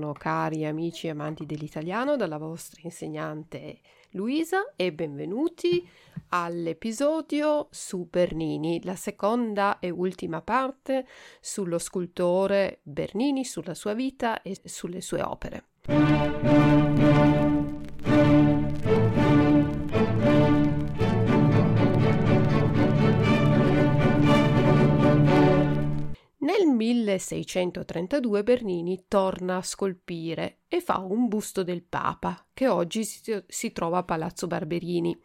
Buongiorno cari amici e amanti dell'italiano dalla vostra insegnante Luisa e benvenuti all'episodio su Bernini, la seconda e ultima parte sullo scultore Bernini, sulla sua vita e sulle sue opere. Nel 1632 Bernini torna a scolpire e fa un busto del Papa, che oggi si, trova a Palazzo Barberini.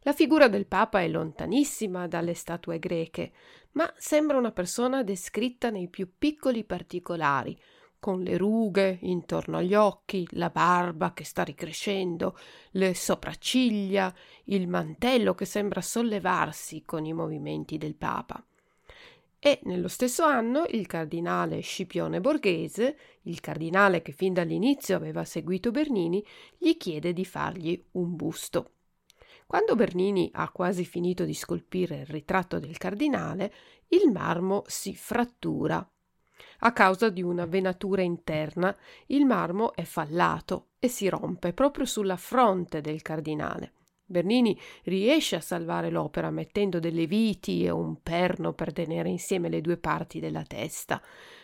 La figura del Papa è lontanissima dalle statue greche, ma sembra una persona descritta nei più piccoli particolari, con le rughe intorno agli occhi, la barba che sta ricrescendo, le sopracciglia, il mantello che sembra sollevarsi con i movimenti del Papa e nello stesso anno il cardinale Scipione Borghese, il cardinale che fin dall'inizio aveva seguito Bernini, gli chiede di fargli un busto. Quando Bernini ha quasi finito di scolpire il ritratto del cardinale, il marmo si frattura. A causa di una venatura interna, il marmo è fallato e si rompe proprio sulla fronte del cardinale. Bernini riesce a salvare l'opera mettendo delle viti e un perno per tenere insieme le due parti della testa,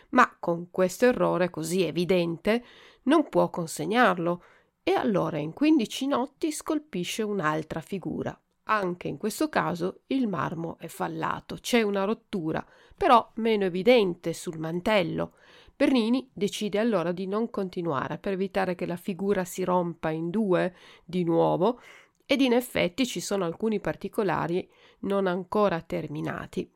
ma con questo errore così evidente non può consegnarlo e allora in quindici notti scolpisce un'altra figura. Anche in questo caso il marmo è fallato, c'è una rottura, però meno evidente sul mantello. Bernini decide allora di non continuare per evitare che la figura si rompa in due di nuovo ed in effetti ci sono alcuni particolari non ancora terminati.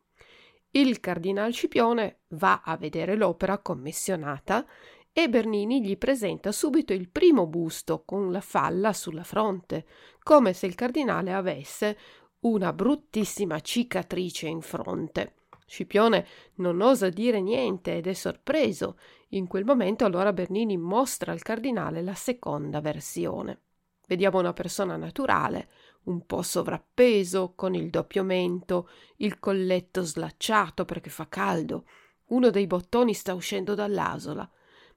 Il cardinal Scipione va a vedere l'opera commissionata e Bernini gli presenta subito il primo busto con la falla sulla fronte, come se il cardinale avesse una bruttissima cicatrice in fronte. Scipione non osa dire niente ed è sorpreso. In quel momento allora Bernini mostra al cardinale la seconda versione. Vediamo una persona naturale, un po' sovrappeso, con il doppio mento, il colletto slacciato perché fa caldo, uno dei bottoni sta uscendo dall'asola,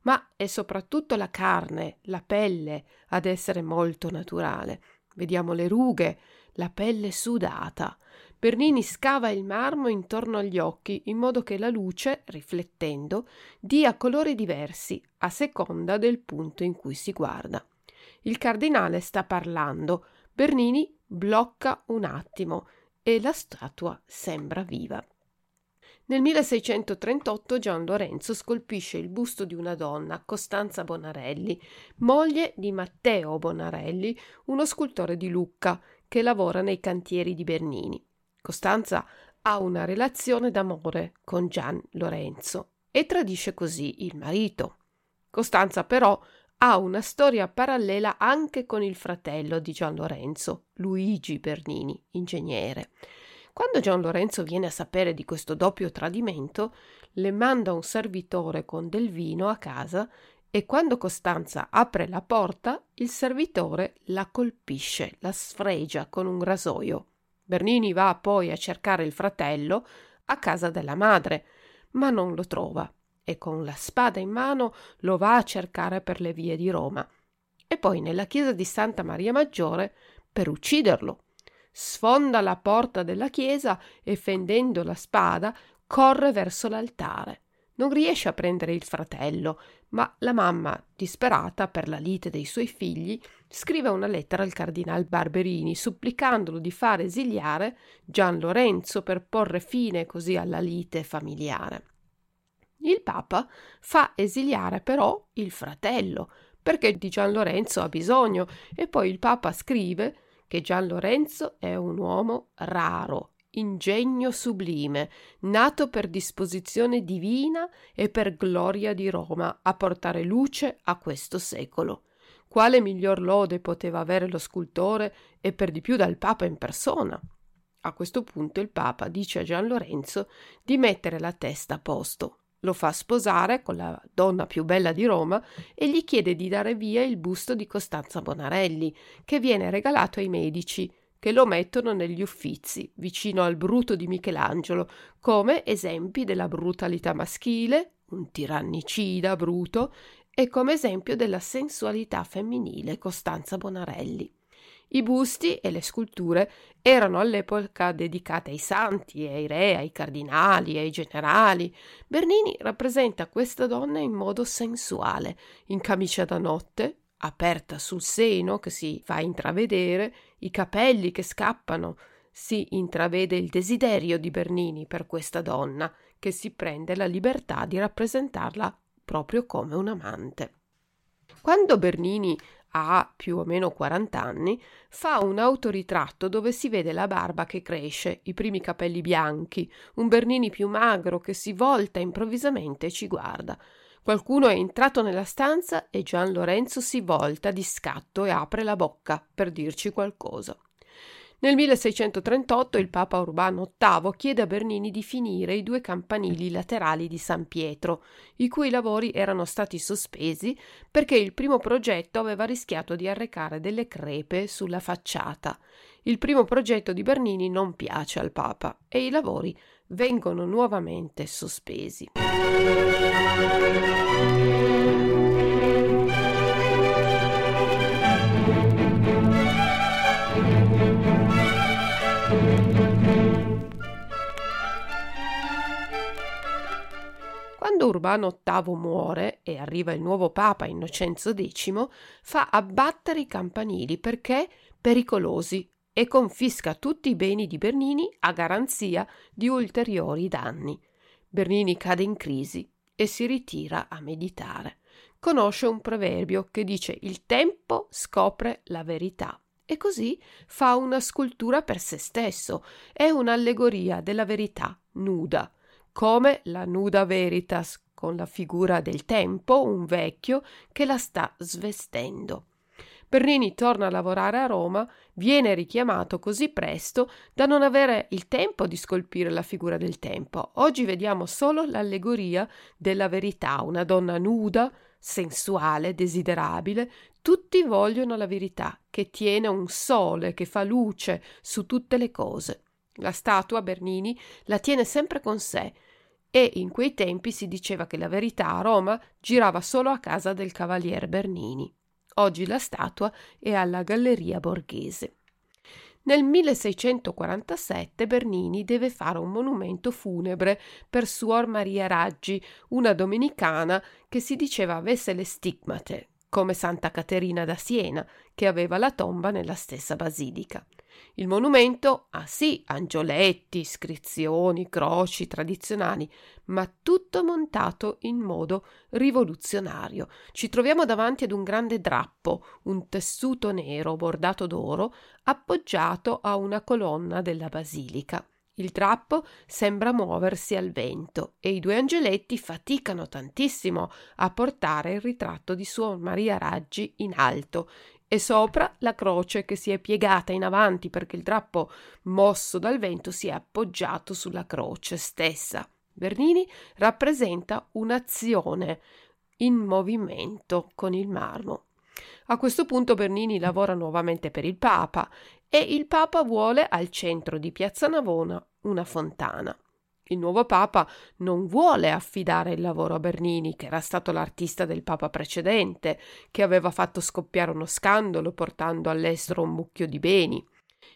ma è soprattutto la carne, la pelle ad essere molto naturale. Vediamo le rughe, la pelle sudata. Bernini scava il marmo intorno agli occhi in modo che la luce, riflettendo, dia colori diversi a seconda del punto in cui si guarda. Il cardinale sta parlando. Bernini blocca un attimo e la statua sembra viva. Nel 1638 Gian Lorenzo scolpisce il busto di una donna, Costanza Bonarelli, moglie di Matteo Bonarelli, uno scultore di Lucca che lavora nei cantieri di Bernini. Costanza ha una relazione d'amore con Gian Lorenzo e tradisce così il marito. Costanza però ha una storia parallela anche con il fratello di Gian Lorenzo, Luigi Bernini, ingegnere. Quando Gian Lorenzo viene a sapere di questo doppio tradimento, le manda un servitore con del vino a casa e quando Costanza apre la porta, il servitore la colpisce, la sfregia con un rasoio. Bernini va poi a cercare il fratello a casa della madre, ma non lo trova e con la spada in mano lo va a cercare per le vie di Roma e poi nella chiesa di Santa Maria Maggiore per ucciderlo. Sfonda la porta della chiesa e fendendo la spada corre verso l'altare. Non riesce a prendere il fratello, ma la mamma, disperata per la lite dei suoi figli, scrive una lettera al cardinal Barberini supplicandolo di fare esiliare Gian Lorenzo per porre fine così alla lite familiare. Il Papa fa esiliare però il fratello, perché di Gian Lorenzo ha bisogno e poi il Papa scrive che Gian Lorenzo è un uomo raro, ingegno sublime, nato per disposizione divina e per gloria di Roma a portare luce a questo secolo. Quale miglior lode poteva avere lo scultore e per di più dal Papa in persona? A questo punto il Papa dice a Gian Lorenzo di mettere la testa a posto. Lo fa sposare con la donna più bella di Roma e gli chiede di dare via il busto di Costanza Bonarelli, che viene regalato ai medici, che lo mettono negli uffizi, vicino al bruto di Michelangelo, come esempi della brutalità maschile, un tirannicida bruto, e come esempio della sensualità femminile Costanza Bonarelli. I busti e le sculture erano all'epoca dedicate ai santi, ai re, ai cardinali, ai generali. Bernini rappresenta questa donna in modo sensuale, in camicia da notte, aperta sul seno che si fa intravedere, i capelli che scappano. Si intravede il desiderio di Bernini per questa donna, che si prende la libertà di rappresentarla proprio come un amante. Quando Bernini ha più o meno 40 anni, fa un autoritratto dove si vede la barba che cresce, i primi capelli bianchi, un Bernini più magro che si volta improvvisamente e ci guarda. Qualcuno è entrato nella stanza e Gian Lorenzo si volta di scatto e apre la bocca per dirci qualcosa. Nel 1638 il Papa Urbano VIII chiede a Bernini di finire i due campanili laterali di San Pietro, i cui lavori erano stati sospesi perché il primo progetto aveva rischiato di arrecare delle crepe sulla facciata. Il primo progetto di Bernini non piace al Papa e i lavori vengono nuovamente sospesi. Quando Urbano VIII muore e arriva il nuovo Papa Innocenzo X, fa abbattere i campanili perché pericolosi e confisca tutti i beni di Bernini a garanzia di ulteriori danni. Bernini cade in crisi e si ritira a meditare. Conosce un proverbio che dice il tempo scopre la verità e così fa una scultura per se stesso. È un'allegoria della verità nuda come la Nuda Veritas con la figura del tempo, un vecchio che la sta svestendo. Bernini torna a lavorare a Roma, viene richiamato così presto da non avere il tempo di scolpire la figura del tempo. Oggi vediamo solo l'allegoria della verità, una donna nuda, sensuale, desiderabile. Tutti vogliono la verità, che tiene un sole, che fa luce su tutte le cose. La statua Bernini la tiene sempre con sé, e in quei tempi si diceva che la verità a Roma girava solo a casa del cavaliere Bernini. Oggi la statua è alla Galleria Borghese. Nel 1647 Bernini deve fare un monumento funebre per Suor Maria Raggi, una domenicana che si diceva avesse le stigmate, come Santa Caterina da Siena, che aveva la tomba nella stessa basilica. Il monumento ha sì angioletti, iscrizioni, croci tradizionali, ma tutto montato in modo rivoluzionario. Ci troviamo davanti ad un grande drappo, un tessuto nero bordato d'oro, appoggiato a una colonna della basilica. Il drappo sembra muoversi al vento e i due angeletti faticano tantissimo a portare il ritratto di Suor Maria Raggi in alto e sopra la croce che si è piegata in avanti perché il drappo mosso dal vento si è appoggiato sulla croce stessa. Bernini rappresenta un'azione in movimento con il marmo. A questo punto Bernini lavora nuovamente per il Papa e il Papa vuole al centro di Piazza Navona una fontana. Il nuovo Papa non vuole affidare il lavoro a Bernini, che era stato l'artista del Papa precedente, che aveva fatto scoppiare uno scandalo portando all'estero un mucchio di beni.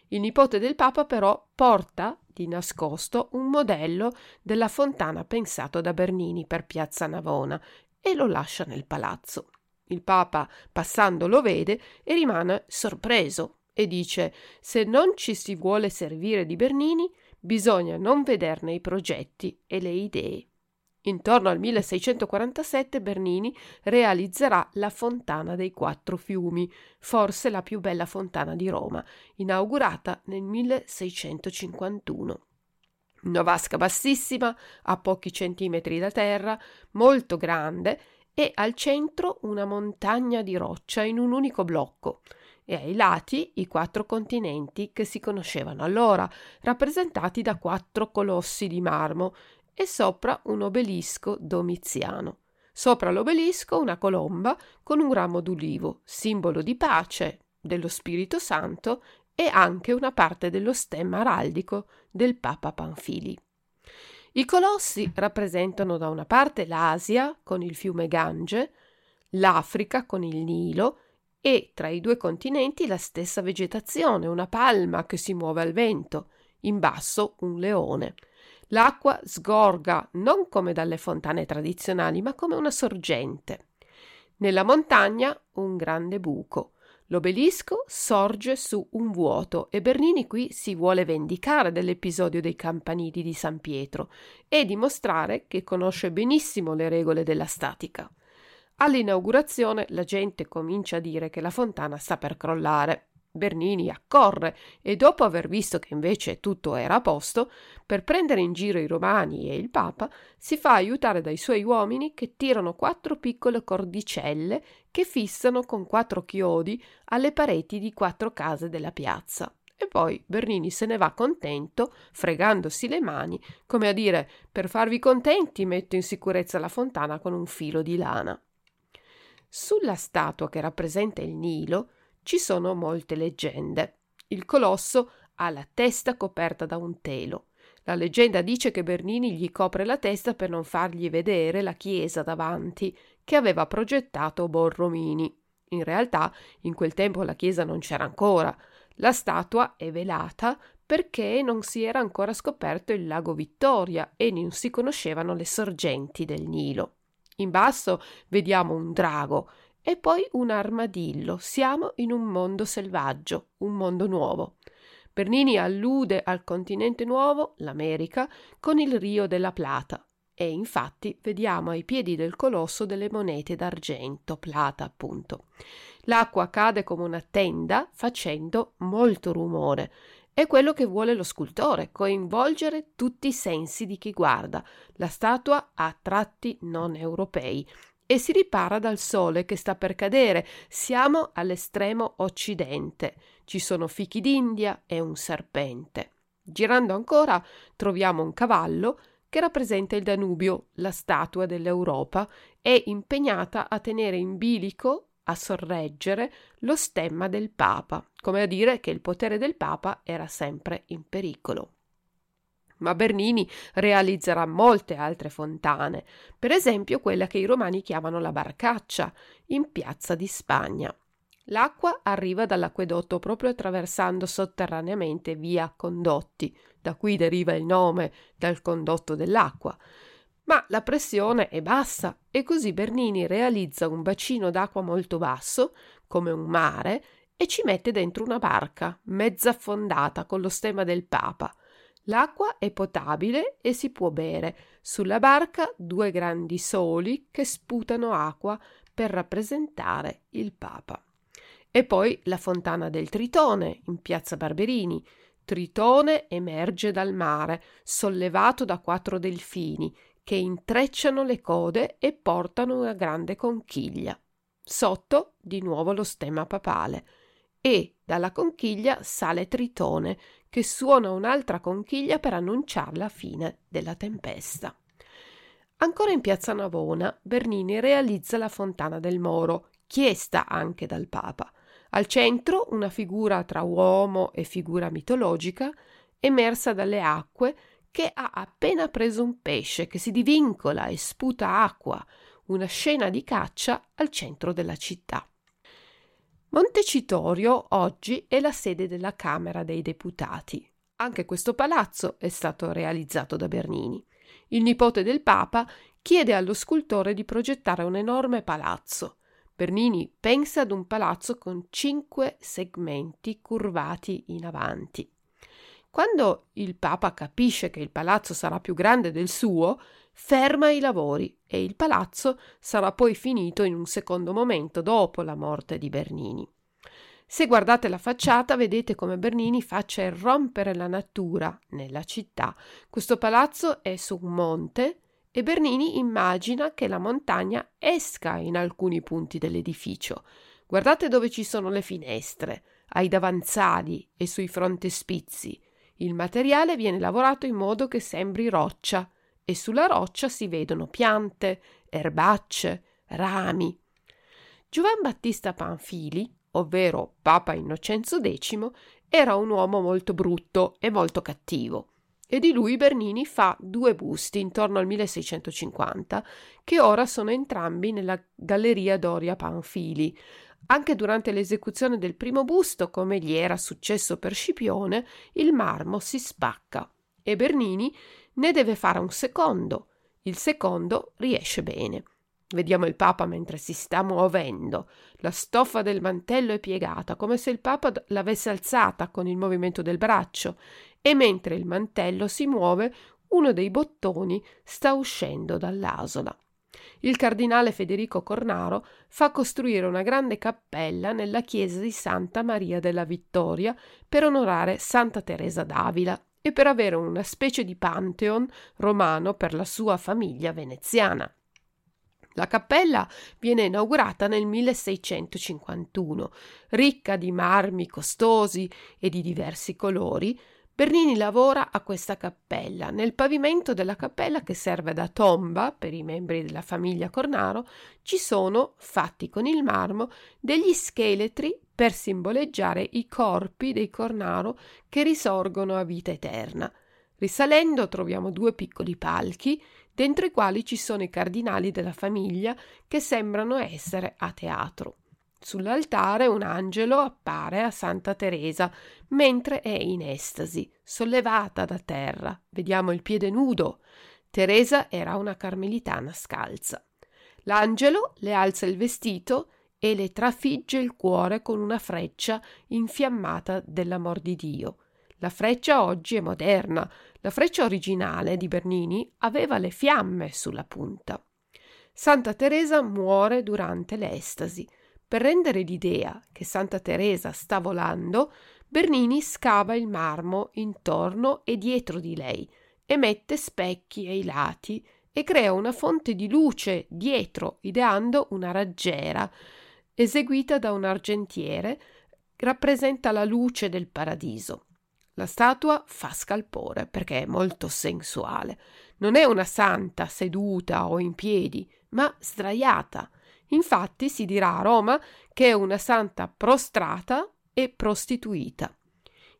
Il nipote del Papa però porta di nascosto un modello della fontana pensato da Bernini per Piazza Navona e lo lascia nel palazzo. Il Papa, passando, lo vede e rimane sorpreso e dice: Se non ci si vuole servire di Bernini, bisogna non vederne i progetti e le idee. Intorno al 1647 Bernini realizzerà la Fontana dei Quattro Fiumi, forse la più bella fontana di Roma, inaugurata nel 1651. Una vasca bassissima, a pochi centimetri da terra, molto grande e al centro una montagna di roccia in un unico blocco e ai lati i quattro continenti che si conoscevano allora, rappresentati da quattro colossi di marmo e sopra un obelisco domiziano. Sopra l'obelisco una colomba con un ramo d'ulivo, simbolo di pace, dello Spirito Santo e anche una parte dello stemma araldico del Papa Panfili. I colossi rappresentano da una parte l'Asia con il fiume Gange, l'Africa con il Nilo e tra i due continenti la stessa vegetazione, una palma che si muove al vento, in basso un leone. L'acqua sgorga non come dalle fontane tradizionali, ma come una sorgente. Nella montagna un grande buco. L'obelisco sorge su un vuoto e Bernini qui si vuole vendicare dell'episodio dei campanili di San Pietro e dimostrare che conosce benissimo le regole della statica. All'inaugurazione la gente comincia a dire che la fontana sta per crollare. Bernini accorre e dopo aver visto che invece tutto era a posto, per prendere in giro i romani e il papa, si fa aiutare dai suoi uomini che tirano quattro piccole cordicelle che fissano con quattro chiodi alle pareti di quattro case della piazza. E poi Bernini se ne va contento, fregandosi le mani, come a dire per farvi contenti metto in sicurezza la fontana con un filo di lana. Sulla statua che rappresenta il Nilo ci sono molte leggende. Il colosso ha la testa coperta da un telo. La leggenda dice che Bernini gli copre la testa per non fargli vedere la chiesa davanti che aveva progettato Borromini. In realtà in quel tempo la chiesa non c'era ancora. La statua è velata perché non si era ancora scoperto il lago Vittoria e non si conoscevano le sorgenti del Nilo. In basso vediamo un drago e poi un armadillo. Siamo in un mondo selvaggio, un mondo nuovo. Bernini allude al continente nuovo, l'America, con il Rio della Plata. E infatti vediamo ai piedi del colosso delle monete d'argento, plata appunto. L'acqua cade come una tenda facendo molto rumore. È quello che vuole lo scultore, coinvolgere tutti i sensi di chi guarda. La statua ha tratti non europei e si ripara dal sole che sta per cadere. Siamo all'estremo occidente. Ci sono fichi d'India e un serpente. Girando ancora troviamo un cavallo che rappresenta il Danubio, la statua dell'Europa, è impegnata a tenere in bilico, a sorreggere, lo stemma del Papa, come a dire che il potere del Papa era sempre in pericolo ma Bernini realizzerà molte altre fontane, per esempio quella che i romani chiamano la Barcaccia, in piazza di Spagna. L'acqua arriva dall'acquedotto proprio attraversando sotterraneamente via Condotti, da cui deriva il nome dal condotto dell'acqua. Ma la pressione è bassa e così Bernini realizza un bacino d'acqua molto basso, come un mare, e ci mette dentro una barca, mezza affondata con lo stemma del Papa. L'acqua è potabile e si può bere. Sulla barca due grandi soli che sputano acqua per rappresentare il Papa. E poi la fontana del Tritone in piazza Barberini. Tritone emerge dal mare, sollevato da quattro delfini che intrecciano le code e portano una grande conchiglia. Sotto di nuovo lo stemma papale e dalla conchiglia sale Tritone che suona un'altra conchiglia per annunciare la fine della tempesta. Ancora in piazza Navona, Bernini realizza la fontana del Moro, chiesta anche dal Papa. Al centro una figura tra uomo e figura mitologica, emersa dalle acque, che ha appena preso un pesce che si divincola e sputa acqua, una scena di caccia al centro della città. Montecitorio oggi è la sede della Camera dei Deputati. Anche questo palazzo è stato realizzato da Bernini. Il nipote del Papa chiede allo scultore di progettare un enorme palazzo. Bernini pensa ad un palazzo con cinque segmenti curvati in avanti. Quando il Papa capisce che il palazzo sarà più grande del suo, ferma i lavori e il palazzo sarà poi finito in un secondo momento dopo la morte di Bernini. Se guardate la facciata vedete come Bernini faccia irrompere la natura nella città. Questo palazzo è su un monte e Bernini immagina che la montagna esca in alcuni punti dell'edificio. Guardate dove ci sono le finestre, ai davanzali e sui frontespizi. Il materiale viene lavorato in modo che sembri roccia e sulla roccia si vedono piante, erbacce, rami. Giovan Battista Panfili, ovvero Papa Innocenzo X, era un uomo molto brutto e molto cattivo e di lui Bernini fa due busti intorno al 1650 che ora sono entrambi nella Galleria Doria Panfili. Anche durante l'esecuzione del primo busto, come gli era successo per Scipione, il marmo si spacca e Bernini ne deve fare un secondo. Il secondo riesce bene. Vediamo il Papa mentre si sta muovendo. La stoffa del mantello è piegata, come se il Papa l'avesse alzata con il movimento del braccio, e mentre il mantello si muove, uno dei bottoni sta uscendo dall'asola. Il cardinale Federico Cornaro fa costruire una grande cappella nella chiesa di Santa Maria della Vittoria per onorare Santa Teresa d'Avila e per avere una specie di pantheon romano per la sua famiglia veneziana. La cappella viene inaugurata nel 1651, ricca di marmi costosi e di diversi colori. Bernini lavora a questa cappella. Nel pavimento della cappella, che serve da tomba per i membri della famiglia Cornaro, ci sono, fatti con il marmo, degli scheletri per simboleggiare i corpi dei Cornaro che risorgono a vita eterna. Risalendo troviamo due piccoli palchi dentro i quali ci sono i cardinali della famiglia che sembrano essere a teatro. Sull'altare un angelo appare a Santa Teresa mentre è in estasi, sollevata da terra. Vediamo il piede nudo. Teresa era una carmelitana scalza. L'angelo le alza il vestito e le trafigge il cuore con una freccia infiammata dell'amor di Dio. La freccia oggi è moderna, la freccia originale di Bernini aveva le fiamme sulla punta. Santa Teresa muore durante l'estasi. Per rendere l'idea che Santa Teresa sta volando, Bernini scava il marmo intorno e dietro di lei e mette specchi ai lati e crea una fonte di luce dietro, ideando una raggiera eseguita da un argentiere rappresenta la luce del paradiso. La statua fa scalpore perché è molto sensuale. Non è una santa seduta o in piedi, ma sdraiata. Infatti si dirà a Roma che è una santa prostrata e prostituita.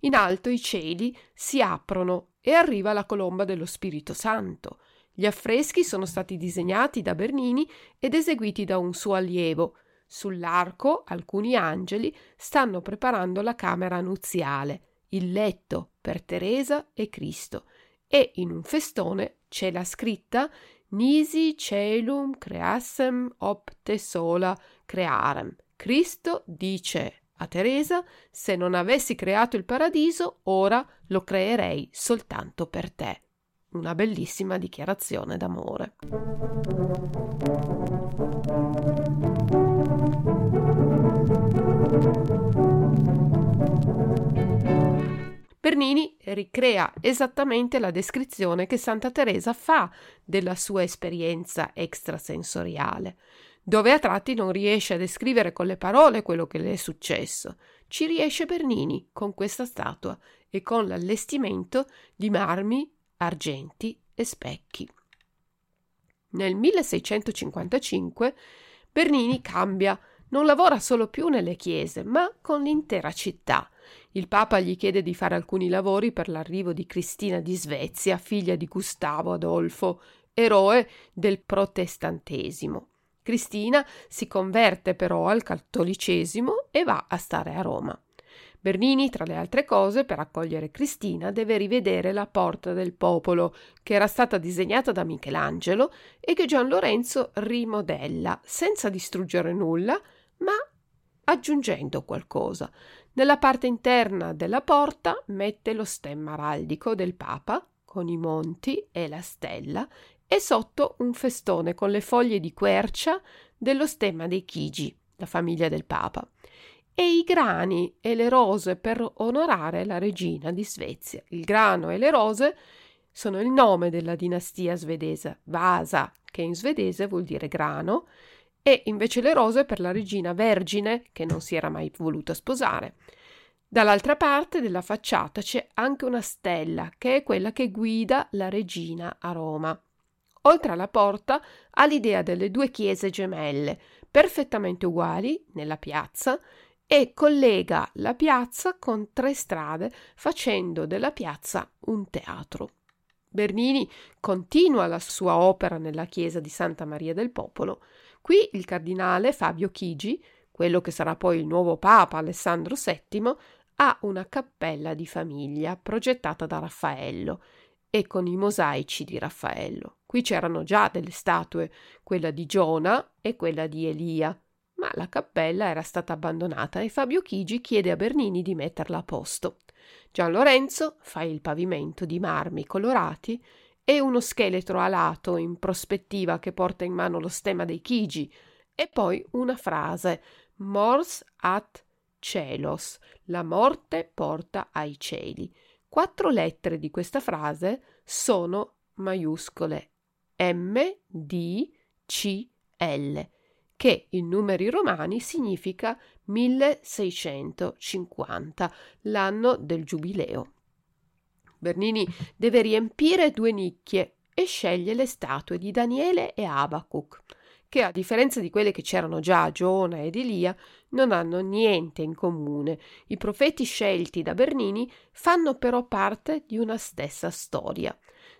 In alto i cieli si aprono e arriva la colomba dello Spirito Santo. Gli affreschi sono stati disegnati da Bernini ed eseguiti da un suo allievo. Sull'arco alcuni angeli stanno preparando la camera nuziale il letto per Teresa e Cristo e in un festone c'è la scritta Nisi celum creassem opte sola crearem. Cristo dice a Teresa se non avessi creato il paradiso ora lo creerei soltanto per te. Una bellissima dichiarazione d'amore. Bernini ricrea esattamente la descrizione che Santa Teresa fa della sua esperienza extrasensoriale, dove a tratti non riesce a descrivere con le parole quello che le è successo. Ci riesce Bernini con questa statua e con l'allestimento di marmi, argenti e specchi. Nel 1655 Bernini cambia, non lavora solo più nelle chiese, ma con l'intera città il Papa gli chiede di fare alcuni lavori per l'arrivo di Cristina di Svezia, figlia di Gustavo Adolfo, eroe del protestantesimo. Cristina si converte però al cattolicesimo e va a stare a Roma. Bernini, tra le altre cose, per accogliere Cristina, deve rivedere la Porta del Popolo, che era stata disegnata da Michelangelo e che Gian Lorenzo rimodella, senza distruggere nulla, ma aggiungendo qualcosa. Nella parte interna della porta mette lo stemma araldico del Papa con i monti e la stella e sotto un festone con le foglie di quercia dello stemma dei Chigi, la famiglia del Papa, e i grani e le rose per onorare la regina di Svezia. Il grano e le rose sono il nome della dinastia svedese, Vasa, che in svedese vuol dire grano, e invece le rose per la regina vergine, che non si era mai voluta sposare. Dall'altra parte della facciata c'è anche una stella, che è quella che guida la regina a Roma. Oltre alla porta ha l'idea delle due chiese gemelle, perfettamente uguali, nella piazza, e collega la piazza con tre strade, facendo della piazza un teatro. Bernini continua la sua opera nella chiesa di Santa Maria del Popolo. Qui il cardinale Fabio Chigi, quello che sarà poi il nuovo Papa Alessandro VII, ha una cappella di famiglia progettata da Raffaello e con i mosaici di Raffaello. Qui c'erano già delle statue, quella di Giona e quella di Elia, ma la cappella era stata abbandonata e Fabio Chigi chiede a Bernini di metterla a posto. Gian Lorenzo fa il pavimento di marmi colorati e uno scheletro alato in prospettiva che porta in mano lo stemma dei Chigi e poi una frase Mors at celos, la morte porta ai cieli. Quattro lettere di questa frase sono maiuscole M, D, C, L, che in numeri romani significa 1650, l'anno del giubileo. Bernini deve riempire due nicchie e sceglie le statue di Daniele e Abacuc che a differenza di quelle che c'erano già a Giona ed Elia, non hanno niente in comune. I profeti scelti da Bernini fanno però parte di una stessa storia.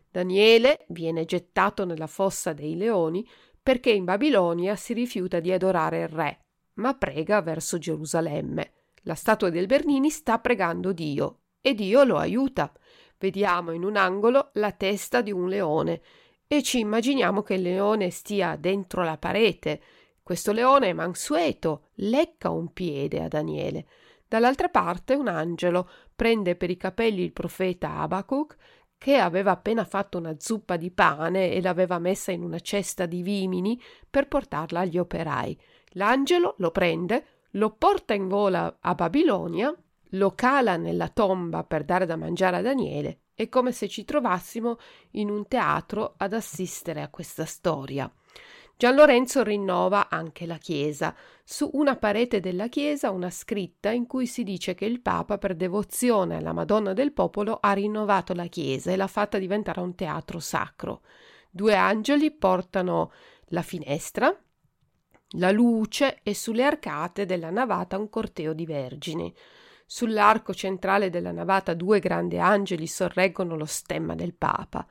Daniele viene gettato nella fossa dei leoni perché in Babilonia si rifiuta di adorare il re, ma prega verso Gerusalemme. La statua del Bernini sta pregando Dio e Dio lo aiuta. Vediamo in un angolo la testa di un leone e ci immaginiamo che il leone stia dentro la parete. Questo leone è mansueto, lecca un piede a Daniele. Dall'altra parte un angelo prende per i capelli il profeta Abacuc, che aveva appena fatto una zuppa di pane e l'aveva messa in una cesta di vimini per portarla agli operai. L'angelo lo prende, lo porta in vola a Babilonia, lo cala nella tomba per dare da mangiare a Daniele è come se ci trovassimo in un teatro ad assistere a questa storia. Gian Lorenzo rinnova anche la chiesa. Su una parete della chiesa una scritta in cui si dice che il Papa, per devozione alla Madonna del Popolo, ha rinnovato la chiesa e l'ha fatta diventare un teatro sacro. Due angeli portano la finestra, la luce e sulle arcate della navata un corteo di vergini. Sull'arco centrale della navata due grandi angeli sorreggono lo stemma del Papa.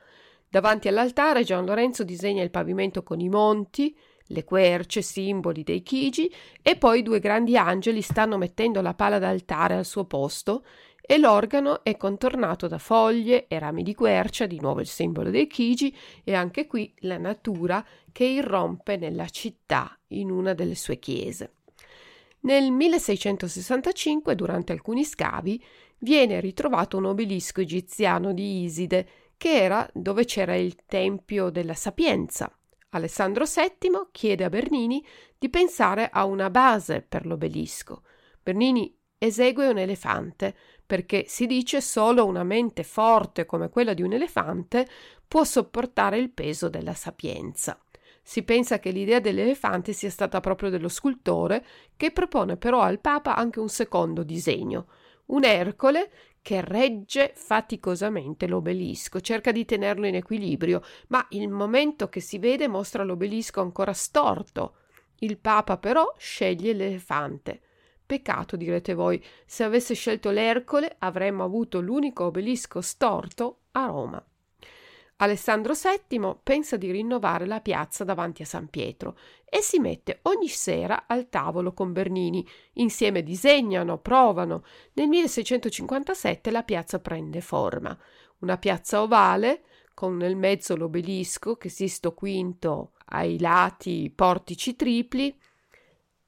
Davanti all'altare Gian Lorenzo disegna il pavimento con i monti, le querce, simboli dei chigi, e poi due grandi angeli stanno mettendo la pala d'altare al suo posto e l'organo è contornato da foglie e rami di quercia, di nuovo il simbolo dei chigi, e anche qui la natura che irrompe nella città in una delle sue chiese. Nel 1665, durante alcuni scavi, viene ritrovato un obelisco egiziano di Iside, che era dove c'era il Tempio della Sapienza. Alessandro VII chiede a Bernini di pensare a una base per l'obelisco. Bernini esegue un elefante, perché si dice solo una mente forte come quella di un elefante può sopportare il peso della sapienza. Si pensa che l'idea dell'elefante sia stata proprio dello scultore, che propone però al Papa anche un secondo disegno, un Ercole che regge faticosamente l'obelisco, cerca di tenerlo in equilibrio, ma il momento che si vede mostra l'obelisco ancora storto. Il Papa però sceglie l'elefante. Peccato, direte voi, se avesse scelto l'Ercole avremmo avuto l'unico obelisco storto a Roma. Alessandro VII pensa di rinnovare la piazza davanti a San Pietro e si mette ogni sera al tavolo con Bernini. Insieme disegnano, provano. Nel 1657 la piazza prende forma. Una piazza ovale con nel mezzo l'obelisco che Sisto V ai lati portici tripli,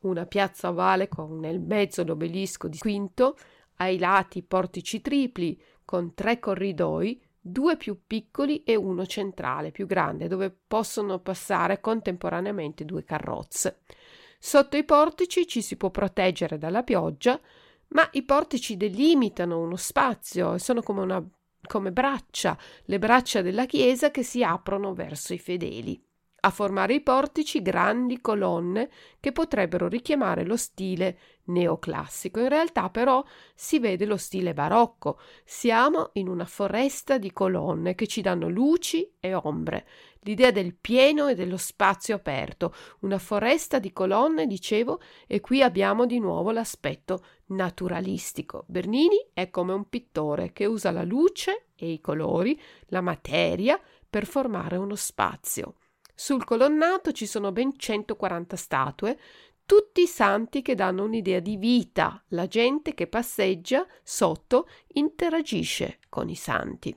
una piazza ovale con nel mezzo l'obelisco di Quinto, ai lati portici tripli con tre corridoi, due più piccoli e uno centrale, più grande, dove possono passare contemporaneamente due carrozze. Sotto i portici ci si può proteggere dalla pioggia, ma i portici delimitano uno spazio e sono come, una, come braccia, le braccia della chiesa che si aprono verso i fedeli a formare i portici grandi colonne che potrebbero richiamare lo stile neoclassico. In realtà però si vede lo stile barocco. Siamo in una foresta di colonne che ci danno luci e ombre. L'idea del pieno e dello spazio aperto. Una foresta di colonne, dicevo, e qui abbiamo di nuovo l'aspetto naturalistico. Bernini è come un pittore che usa la luce e i colori, la materia, per formare uno spazio. Sul colonnato ci sono ben 140 statue, tutti santi che danno un'idea di vita. La gente che passeggia sotto interagisce con i santi.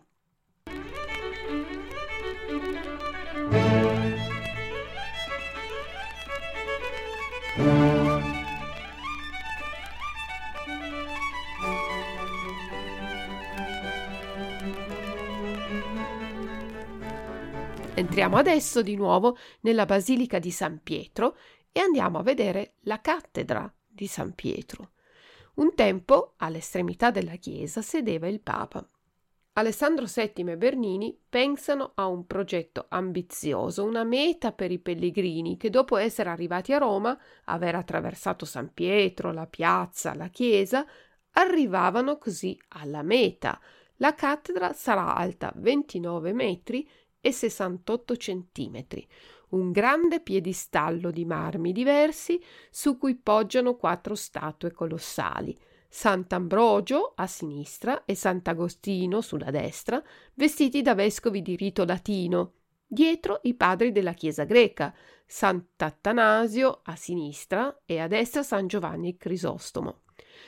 Entriamo adesso di nuovo nella Basilica di San Pietro e andiamo a vedere la cattedra di San Pietro. Un tempo, all'estremità della chiesa, sedeva il Papa. Alessandro VII e Bernini pensano a un progetto ambizioso, una meta per i pellegrini che dopo essere arrivati a Roma, aver attraversato San Pietro, la piazza, la chiesa, arrivavano così alla meta. La cattedra sarà alta 29 metri e 68 centimetri, un grande piedistallo di marmi diversi su cui poggiano quattro statue colossali. Sant'Ambrogio a sinistra e Sant'Agostino sulla destra, vestiti da vescovi di rito latino, dietro i padri della Chiesa greca, Sant'Attanasio a sinistra e a destra San Giovanni Crisostomo.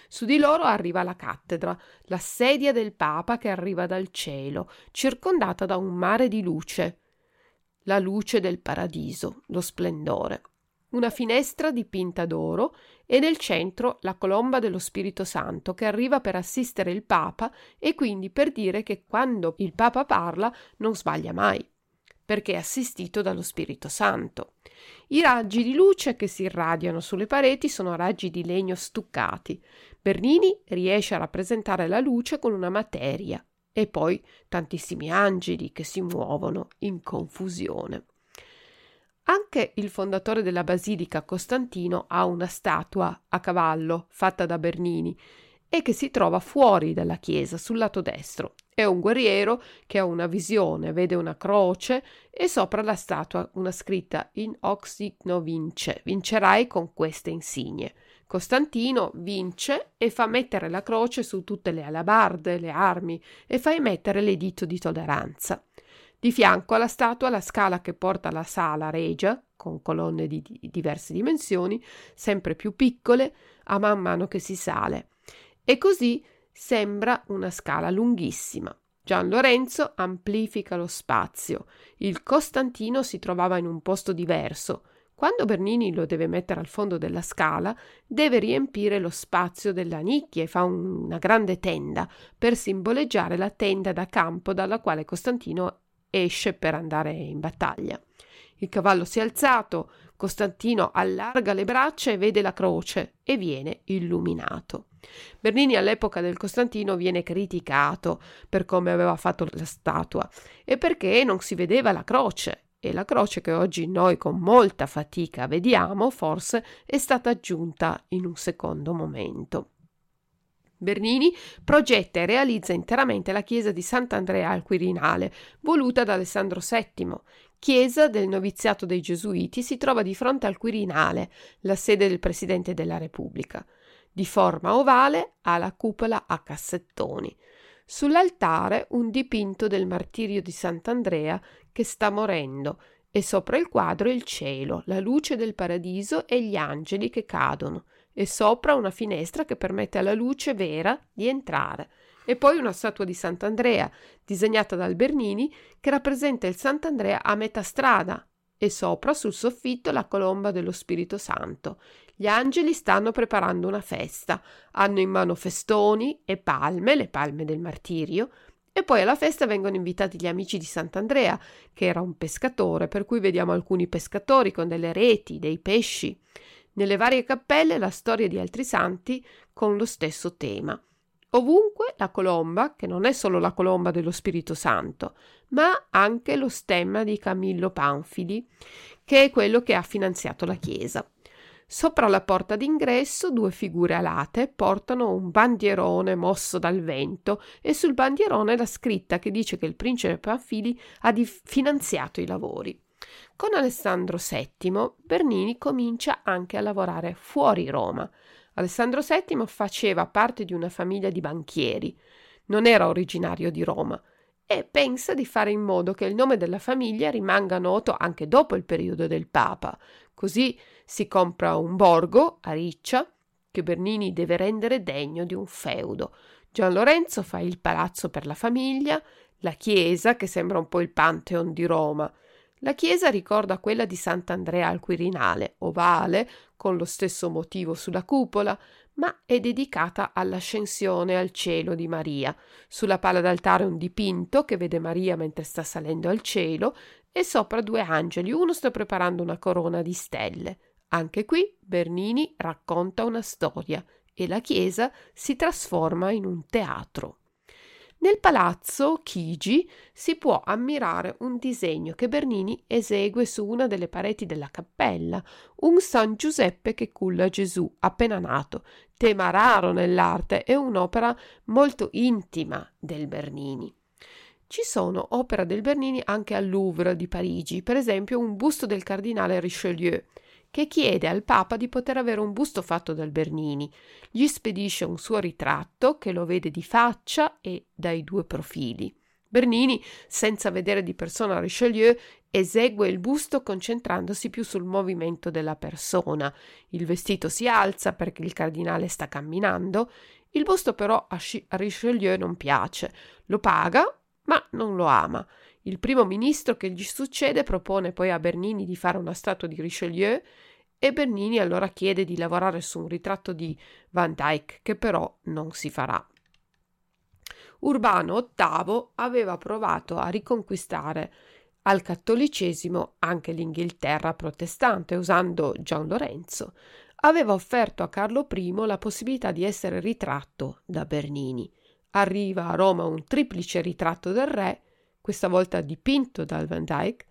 Su di loro arriva la cattedra, la sedia del Papa che arriva dal cielo, circondata da un mare di luce. La luce del paradiso, lo splendore. Una finestra dipinta d'oro e nel centro la colomba dello Spirito Santo che arriva per assistere il Papa e quindi per dire che quando il Papa parla non sbaglia mai perché è assistito dallo Spirito Santo. I raggi di luce che si irradiano sulle pareti sono raggi di legno stuccati. Bernini riesce a rappresentare la luce con una materia e poi tantissimi angeli che si muovono in confusione. Anche il fondatore della basilica Costantino ha una statua a cavallo fatta da Bernini e che si trova fuori dalla chiesa sul lato destro. È un guerriero che ha una visione, vede una croce e sopra la statua una scritta in oxigno vince, vincerai con queste insigne. Costantino vince e fa mettere la croce su tutte le alabarde, le armi e fa emettere l'editto di tolleranza. Di fianco alla statua la scala che porta alla sala regia, con colonne di diverse dimensioni, sempre più piccole, a man mano che si sale. E così Sembra una scala lunghissima. Gian Lorenzo amplifica lo spazio. Il Costantino si trovava in un posto diverso. Quando Bernini lo deve mettere al fondo della scala, deve riempire lo spazio della nicchia e fa un, una grande tenda per simboleggiare la tenda da campo dalla quale Costantino esce per andare in battaglia. Il cavallo si è alzato, Costantino allarga le braccia e vede la croce e viene illuminato. Bernini all'epoca del Costantino viene criticato per come aveva fatto la statua e perché non si vedeva la croce e la croce che oggi noi con molta fatica vediamo forse è stata aggiunta in un secondo momento. Bernini progetta e realizza interamente la chiesa di Sant'Andrea al Quirinale, voluta da Alessandro VII. Chiesa del noviziato dei Gesuiti si trova di fronte al Quirinale, la sede del Presidente della Repubblica. Di forma ovale, ha la cupola a cassettoni. Sull'altare un dipinto del martirio di Sant'Andrea che sta morendo e sopra il quadro il cielo, la luce del paradiso e gli angeli che cadono e sopra una finestra che permette alla luce vera di entrare e poi una statua di Sant'Andrea, disegnata dal Bernini, che rappresenta il Sant'Andrea a metà strada, e sopra sul soffitto la colomba dello Spirito Santo. Gli angeli stanno preparando una festa, hanno in mano festoni e palme, le palme del martirio, e poi alla festa vengono invitati gli amici di Sant'Andrea, che era un pescatore, per cui vediamo alcuni pescatori con delle reti, dei pesci. Nelle varie cappelle la storia di altri santi con lo stesso tema. Ovunque la colomba, che non è solo la colomba dello Spirito Santo, ma anche lo stemma di Camillo Panfili, che è quello che ha finanziato la Chiesa. Sopra la porta d'ingresso due figure alate portano un bandierone mosso dal vento e sul bandierone la scritta che dice che il principe Panfili ha finanziato i lavori. Con Alessandro VII Bernini comincia anche a lavorare fuori Roma. Alessandro VII faceva parte di una famiglia di banchieri, non era originario di Roma e pensa di fare in modo che il nome della famiglia rimanga noto anche dopo il periodo del Papa. Così si compra un borgo a Riccia che Bernini deve rendere degno di un feudo. Gian Lorenzo fa il palazzo per la famiglia, la chiesa che sembra un po' il Pantheon di Roma. La chiesa ricorda quella di Sant'Andrea al Quirinale, ovale, con lo stesso motivo sulla cupola, ma è dedicata all'ascensione al cielo di Maria. Sulla pala d'altare un dipinto che vede Maria mentre sta salendo al cielo e sopra due angeli, uno sta preparando una corona di stelle. Anche qui Bernini racconta una storia e la chiesa si trasforma in un teatro. Nel palazzo Chigi si può ammirare un disegno che Bernini esegue su una delle pareti della cappella, un San Giuseppe che culla Gesù appena nato, tema raro nell'arte e un'opera molto intima del Bernini. Ci sono opere del Bernini anche al Louvre di Parigi, per esempio un busto del cardinale Richelieu, che chiede al Papa di poter avere un busto fatto dal Bernini. Gli spedisce un suo ritratto che lo vede di faccia e dai due profili. Bernini, senza vedere di persona Richelieu, esegue il busto concentrandosi più sul movimento della persona. Il vestito si alza perché il cardinale sta camminando. Il busto però a Richelieu non piace. Lo paga, ma non lo ama. Il primo ministro che gli succede propone poi a Bernini di fare una statua di Richelieu e Bernini allora chiede di lavorare su un ritratto di Van Dyck che però non si farà. Urbano VIII aveva provato a riconquistare al cattolicesimo anche l'Inghilterra protestante usando Gian Lorenzo. Aveva offerto a Carlo I la possibilità di essere ritratto da Bernini. Arriva a Roma un triplice ritratto del re questa volta dipinto dal Van Dyck,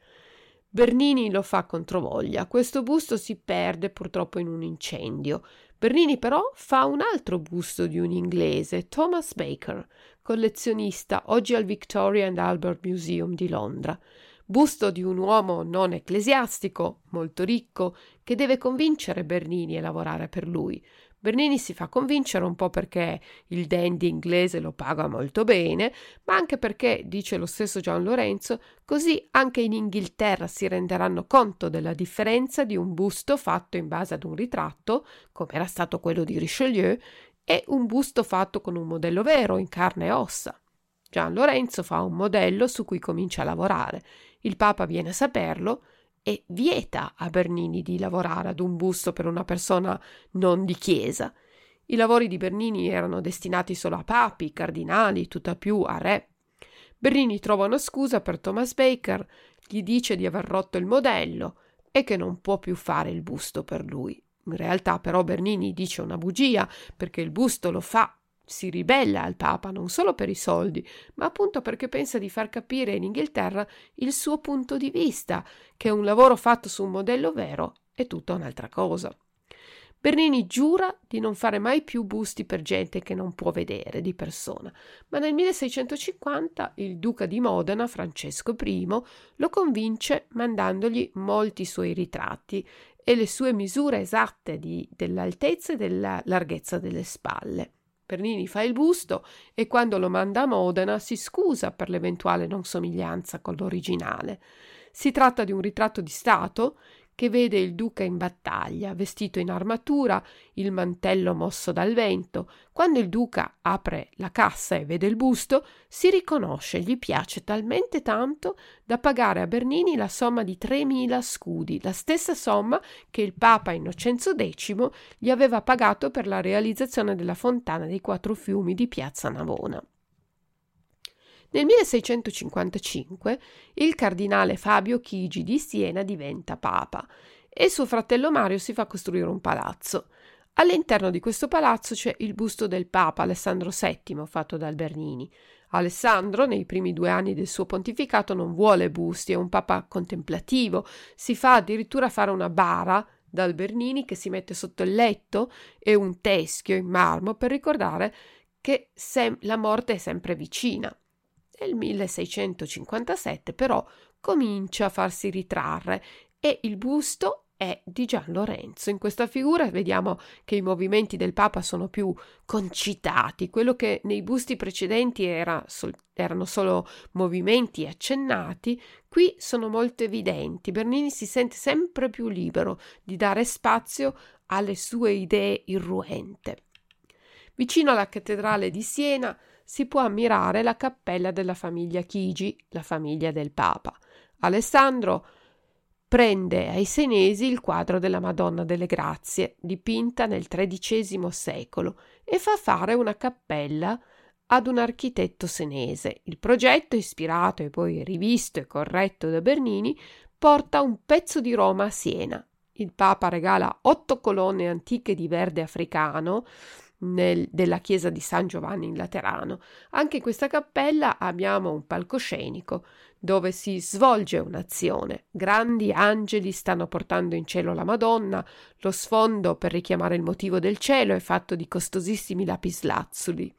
Bernini lo fa controvoglia. Questo busto si perde purtroppo in un incendio. Bernini però fa un altro busto di un inglese, Thomas Baker, collezionista oggi al Victoria and Albert Museum di Londra. Busto di un uomo non ecclesiastico, molto ricco, che deve convincere Bernini a lavorare per lui. Bernini si fa convincere un po' perché il dandy inglese lo paga molto bene, ma anche perché, dice lo stesso Gian Lorenzo, così anche in Inghilterra si renderanno conto della differenza di un busto fatto in base ad un ritratto, come era stato quello di Richelieu, e un busto fatto con un modello vero, in carne e ossa. Gian Lorenzo fa un modello su cui comincia a lavorare. Il Papa viene a saperlo e vieta a Bernini di lavorare ad un busto per una persona non di chiesa. I lavori di Bernini erano destinati solo a papi, cardinali, tutt'al più a re. Bernini trova una scusa per Thomas Baker, gli dice di aver rotto il modello e che non può più fare il busto per lui. In realtà però Bernini dice una bugia perché il busto lo fa si ribella al Papa non solo per i soldi, ma appunto perché pensa di far capire in Inghilterra il suo punto di vista, che un lavoro fatto su un modello vero è tutta un'altra cosa. Bernini giura di non fare mai più busti per gente che non può vedere di persona, ma nel 1650 il duca di Modena, Francesco I, lo convince mandandogli molti suoi ritratti e le sue misure esatte di, dell'altezza e della larghezza delle spalle. Bernini fa il busto e quando lo manda a Modena si scusa per l'eventuale non somiglianza con l'originale. Si tratta di un ritratto di Stato che vede il duca in battaglia, vestito in armatura, il mantello mosso dal vento. Quando il duca apre la cassa e vede il busto, si riconosce, gli piace talmente tanto da pagare a Bernini la somma di 3.000 scudi, la stessa somma che il Papa Innocenzo X gli aveva pagato per la realizzazione della fontana dei quattro fiumi di Piazza Navona. Nel 1655 il cardinale Fabio Chigi di Siena diventa papa e suo fratello Mario si fa costruire un palazzo. All'interno di questo palazzo c'è il busto del papa Alessandro VII fatto dal Bernini. Alessandro, nei primi due anni del suo pontificato, non vuole busti, è un papa contemplativo, si fa addirittura fare una bara dal Bernini che si mette sotto il letto e un teschio in marmo per ricordare che sem- la morte è sempre vicina. Nel 1657 però comincia a farsi ritrarre e il busto è di Gian Lorenzo. In questa figura vediamo che i movimenti del Papa sono più concitati, quello che nei busti precedenti era sol- erano solo movimenti accennati, qui sono molto evidenti. Bernini si sente sempre più libero di dare spazio alle sue idee irruente. Vicino alla cattedrale di Siena si può ammirare la cappella della famiglia Chigi, la famiglia del Papa. Alessandro prende ai senesi il quadro della Madonna delle Grazie, dipinta nel XIII secolo, e fa fare una cappella ad un architetto senese. Il progetto, ispirato e poi rivisto e corretto da Bernini, porta un pezzo di Roma a Siena. Il Papa regala otto colonne antiche di verde africano nel, della chiesa di San Giovanni in Laterano. Anche in questa cappella abbiamo un palcoscenico dove si svolge un'azione. Grandi angeli stanno portando in cielo la Madonna, lo sfondo per richiamare il motivo del cielo è fatto di costosissimi lapislazzuli.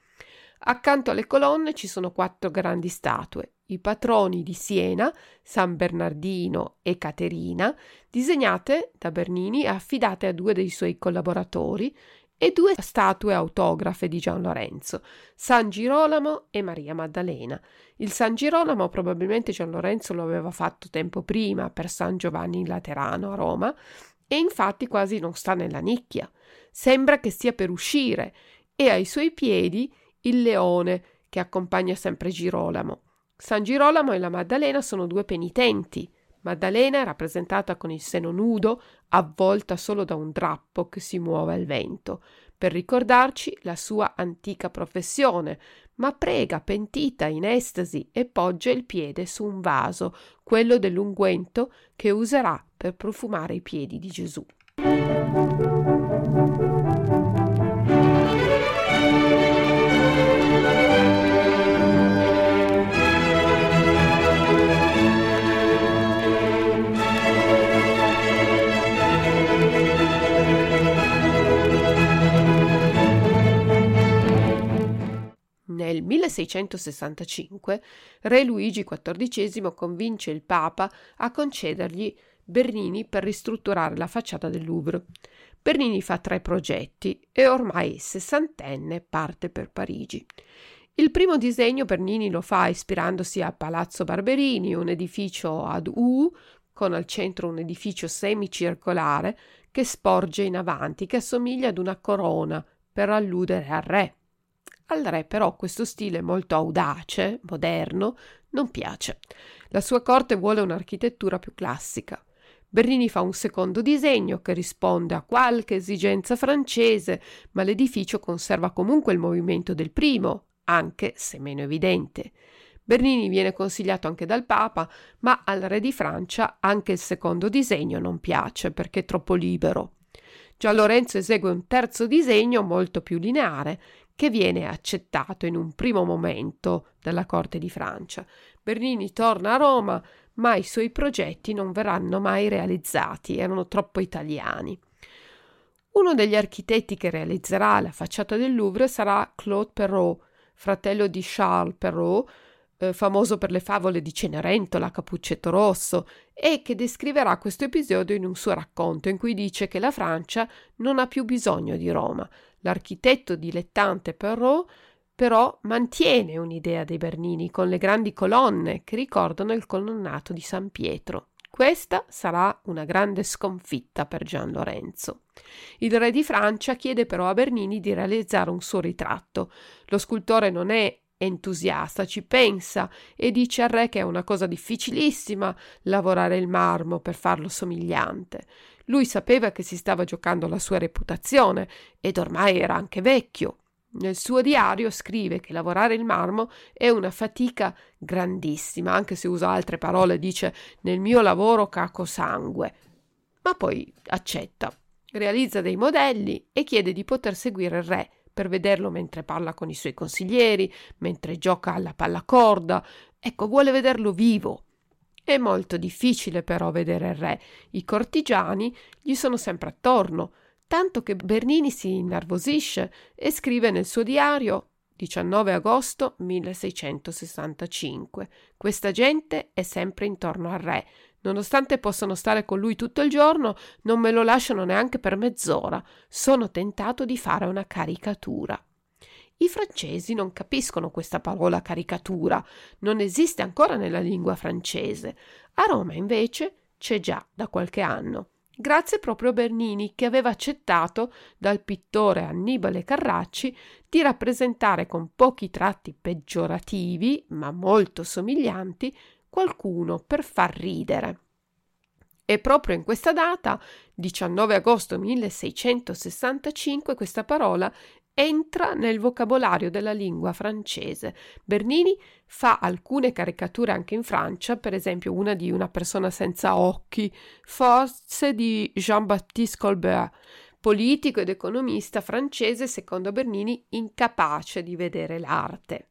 Accanto alle colonne ci sono quattro grandi statue, i patroni di Siena, San Bernardino e Caterina, disegnate da Bernini e affidate a due dei suoi collaboratori, e due statue autografe di Gian Lorenzo, San Girolamo e Maria Maddalena. Il San Girolamo probabilmente Gian Lorenzo lo aveva fatto tempo prima per San Giovanni in Laterano a Roma e infatti quasi non sta nella nicchia. Sembra che stia per uscire e ai suoi piedi il leone che accompagna sempre Girolamo. San Girolamo e la Maddalena sono due penitenti Maddalena è rappresentata con il seno nudo, avvolta solo da un drappo che si muove al vento, per ricordarci la sua antica professione, ma prega pentita in estasi e poggia il piede su un vaso, quello dell'unguento che userà per profumare i piedi di Gesù. Nel 1665 re Luigi XIV convince il Papa a concedergli Bernini per ristrutturare la facciata del Louvre. Bernini fa tre progetti e ormai sessantenne parte per Parigi. Il primo disegno Bernini lo fa ispirandosi a Palazzo Barberini, un edificio ad U con al centro un edificio semicircolare che sporge in avanti, che assomiglia ad una corona per alludere al re. Al re però questo stile molto audace, moderno, non piace. La sua corte vuole un'architettura più classica. Bernini fa un secondo disegno che risponde a qualche esigenza francese, ma l'edificio conserva comunque il movimento del primo, anche se meno evidente. Bernini viene consigliato anche dal Papa, ma al re di Francia anche il secondo disegno non piace perché è troppo libero. Gian Lorenzo esegue un terzo disegno molto più lineare che viene accettato in un primo momento dalla corte di Francia. Bernini torna a Roma, ma i suoi progetti non verranno mai realizzati, erano troppo italiani. Uno degli architetti che realizzerà la facciata del Louvre sarà Claude Perrault, fratello di Charles Perrault, eh, famoso per le favole di Cenerentola, Capuccetto Rosso, e che descriverà questo episodio in un suo racconto in cui dice che la Francia non ha più bisogno di Roma, L'architetto dilettante Perrault però mantiene un'idea dei Bernini con le grandi colonne che ricordano il colonnato di San Pietro. Questa sarà una grande sconfitta per Gian Lorenzo. Il re di Francia chiede però a Bernini di realizzare un suo ritratto. Lo scultore non è entusiasta, ci pensa e dice al re che è una cosa difficilissima lavorare il marmo per farlo somigliante. Lui sapeva che si stava giocando la sua reputazione ed ormai era anche vecchio. Nel suo diario scrive che lavorare il marmo è una fatica grandissima, anche se usa altre parole, dice nel mio lavoro caco sangue. Ma poi accetta, realizza dei modelli e chiede di poter seguire il re per vederlo mentre parla con i suoi consiglieri, mentre gioca alla pallacorda. Ecco, vuole vederlo vivo. È molto difficile però vedere il re. I cortigiani gli sono sempre attorno, tanto che Bernini si innervosisce e scrive nel suo diario 19 agosto 1665. Questa gente è sempre intorno al re. Nonostante possano stare con lui tutto il giorno, non me lo lasciano neanche per mezz'ora. Sono tentato di fare una caricatura. I francesi non capiscono questa parola caricatura, non esiste ancora nella lingua francese. A Roma invece c'è già da qualche anno grazie proprio a Bernini che aveva accettato dal pittore Annibale Carracci di rappresentare con pochi tratti peggiorativi, ma molto somiglianti, qualcuno per far ridere. E proprio in questa data, 19 agosto 1665, questa parola entra nel vocabolario della lingua francese. Bernini fa alcune caricature anche in Francia, per esempio una di una persona senza occhi, forse di Jean-Baptiste Colbert, politico ed economista francese secondo Bernini incapace di vedere l'arte.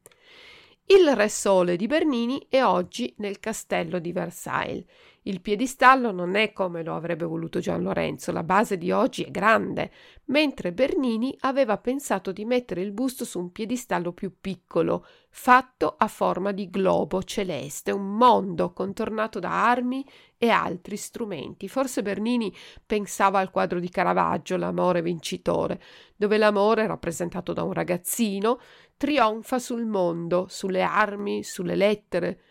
Il Re Sole di Bernini è oggi nel castello di Versailles. Il piedistallo non è come lo avrebbe voluto Gian Lorenzo, la base di oggi è grande, mentre Bernini aveva pensato di mettere il busto su un piedistallo più piccolo, fatto a forma di globo celeste, un mondo contornato da armi e altri strumenti. Forse Bernini pensava al quadro di Caravaggio, L'amore vincitore, dove l'amore, rappresentato da un ragazzino, trionfa sul mondo, sulle armi, sulle lettere.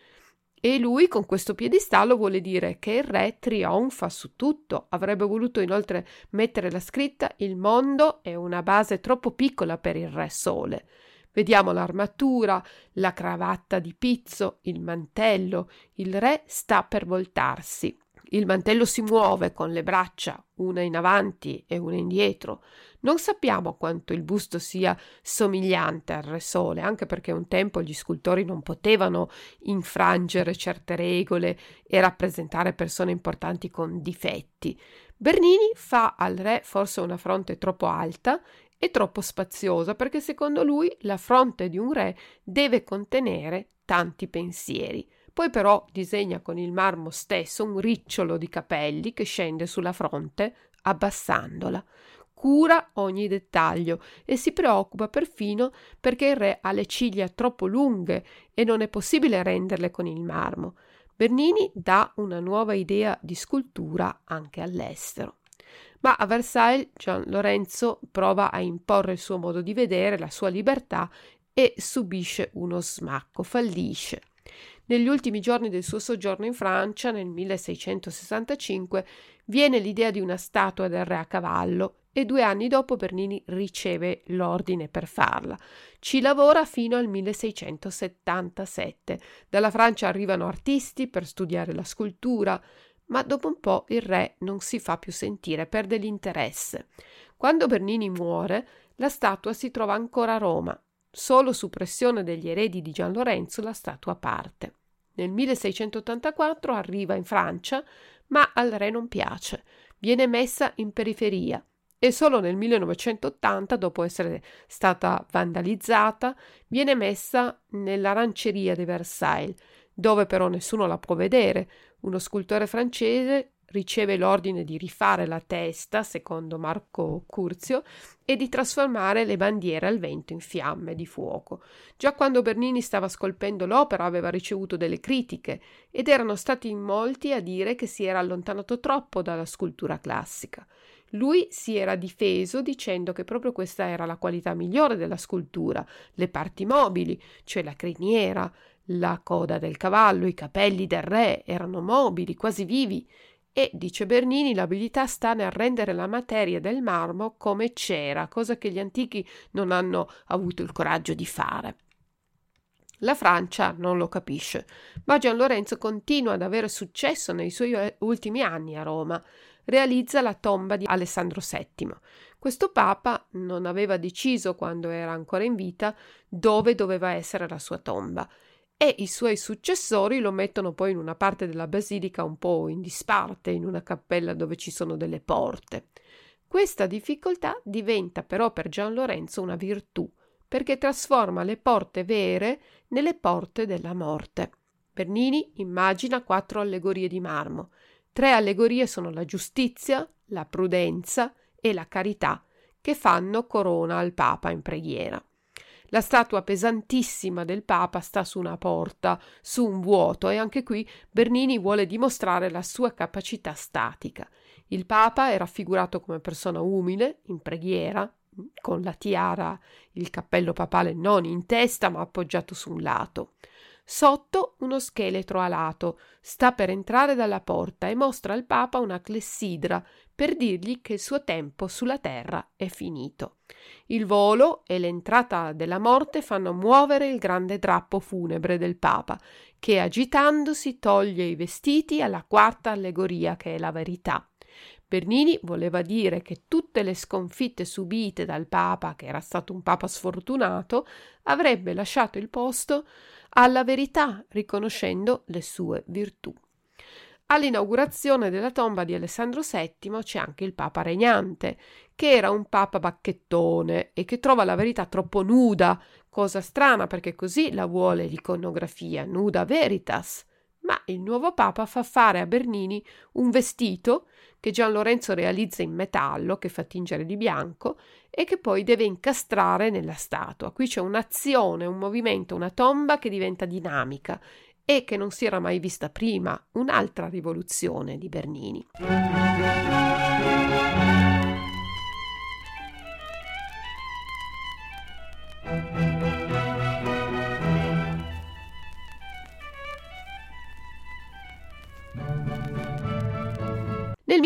E lui con questo piedistallo vuole dire che il re trionfa su tutto. Avrebbe voluto inoltre mettere la scritta Il mondo è una base troppo piccola per il re sole. Vediamo l'armatura, la cravatta di pizzo, il mantello. Il re sta per voltarsi. Il mantello si muove con le braccia, una in avanti e una indietro. Non sappiamo quanto il busto sia somigliante al Re Sole, anche perché un tempo gli scultori non potevano infrangere certe regole e rappresentare persone importanti con difetti. Bernini fa al re forse una fronte troppo alta e troppo spaziosa, perché secondo lui la fronte di un re deve contenere tanti pensieri. Poi però disegna con il marmo stesso un ricciolo di capelli che scende sulla fronte abbassandola. Cura ogni dettaglio e si preoccupa perfino perché il re ha le ciglia troppo lunghe e non è possibile renderle con il marmo. Bernini dà una nuova idea di scultura anche all'estero. Ma a Versailles Gian Lorenzo prova a imporre il suo modo di vedere, la sua libertà e subisce uno smacco, fallisce. Negli ultimi giorni del suo soggiorno in Francia, nel 1665, viene l'idea di una statua del re a cavallo e due anni dopo Bernini riceve l'ordine per farla. Ci lavora fino al 1677. Dalla Francia arrivano artisti per studiare la scultura, ma dopo un po' il re non si fa più sentire, perde l'interesse. Quando Bernini muore, la statua si trova ancora a Roma. Solo su pressione degli eredi di Gian Lorenzo la statua parte. Nel 1684 arriva in Francia, ma al re non piace. Viene messa in periferia e solo nel 1980, dopo essere stata vandalizzata, viene messa nell'aranceria di Versailles, dove però nessuno la può vedere. Uno scultore francese riceve l'ordine di rifare la testa, secondo Marco Curzio, e di trasformare le bandiere al vento in fiamme di fuoco. Già quando Bernini stava scolpendo l'opera aveva ricevuto delle critiche ed erano stati in molti a dire che si era allontanato troppo dalla scultura classica. Lui si era difeso dicendo che proprio questa era la qualità migliore della scultura, le parti mobili, cioè la criniera, La coda del cavallo, i capelli del re erano mobili, quasi vivi, e, dice Bernini, l'abilità sta nel rendere la materia del marmo come cera, cosa che gli antichi non hanno avuto il coraggio di fare. La Francia non lo capisce, ma Gian Lorenzo continua ad avere successo nei suoi ultimi anni a Roma. Realizza la tomba di Alessandro VII. Questo papa non aveva deciso, quando era ancora in vita, dove doveva essere la sua tomba e i suoi successori lo mettono poi in una parte della basilica un po' in disparte, in una cappella dove ci sono delle porte. Questa difficoltà diventa però per Gian Lorenzo una virtù perché trasforma le porte vere nelle porte della morte. Bernini immagina quattro allegorie di marmo. Tre allegorie sono la giustizia, la prudenza e la carità, che fanno corona al Papa in preghiera. La statua pesantissima del Papa sta su una porta, su un vuoto, e anche qui Bernini vuole dimostrare la sua capacità statica. Il Papa è raffigurato come persona umile, in preghiera, con la tiara, il cappello papale non in testa ma appoggiato su un lato. Sotto uno scheletro alato sta per entrare dalla porta e mostra al Papa una clessidra per dirgli che il suo tempo sulla terra è finito. Il volo e l'entrata della morte fanno muovere il grande drappo funebre del Papa, che agitandosi toglie i vestiti alla quarta allegoria che è la verità. Bernini voleva dire che tutte le sconfitte subite dal Papa, che era stato un Papa sfortunato, avrebbe lasciato il posto alla verità, riconoscendo le sue virtù. All'inaugurazione della tomba di Alessandro VII c'è anche il Papa regnante, che era un Papa bacchettone e che trova la verità troppo nuda, cosa strana perché così la vuole l'iconografia, nuda veritas. Ma il nuovo Papa fa fare a Bernini un vestito che Gian Lorenzo realizza in metallo, che fa tingere di bianco, e che poi deve incastrare nella statua. Qui c'è un'azione, un movimento, una tomba che diventa dinamica e che non si era mai vista prima, un'altra rivoluzione di Bernini.